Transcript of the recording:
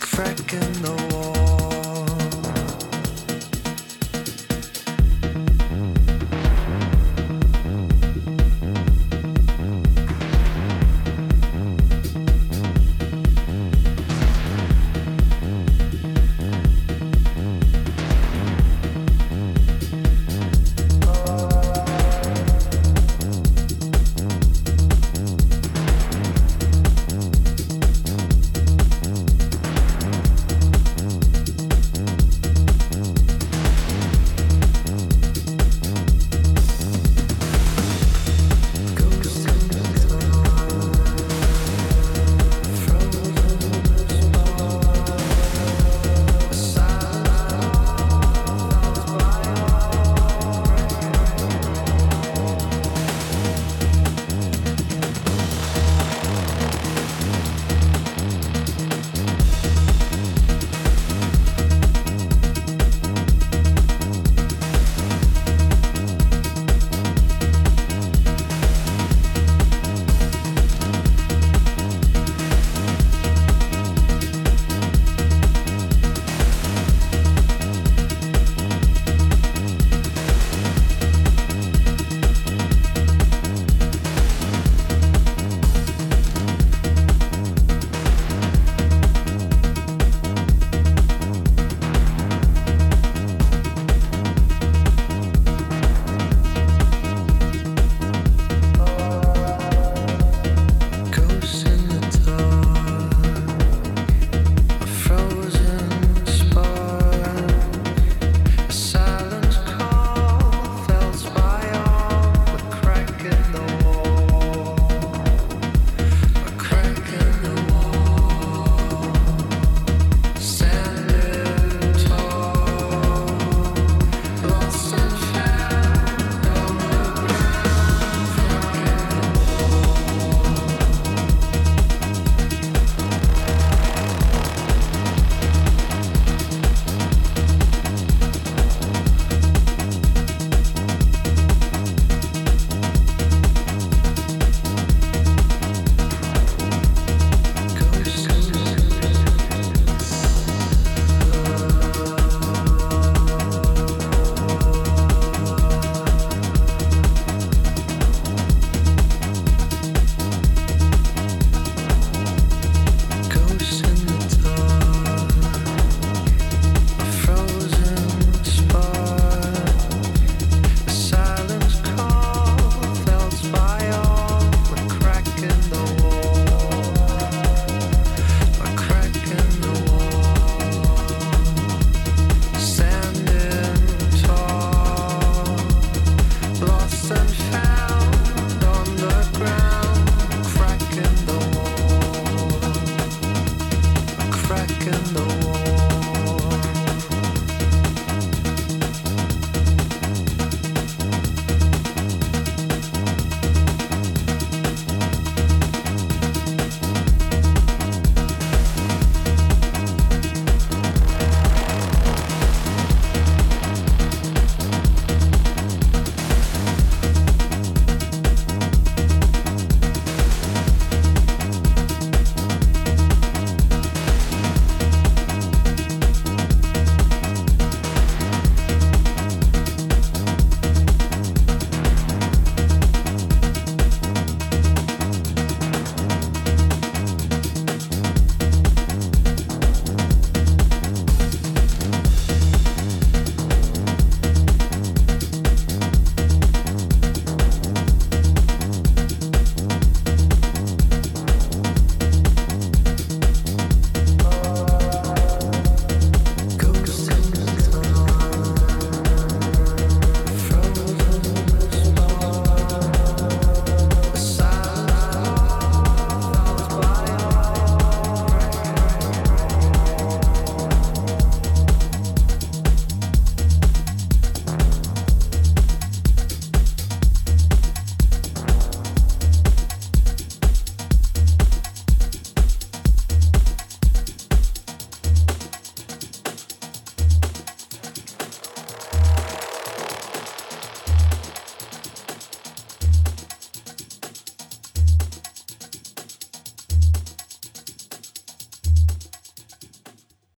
crack in the wall.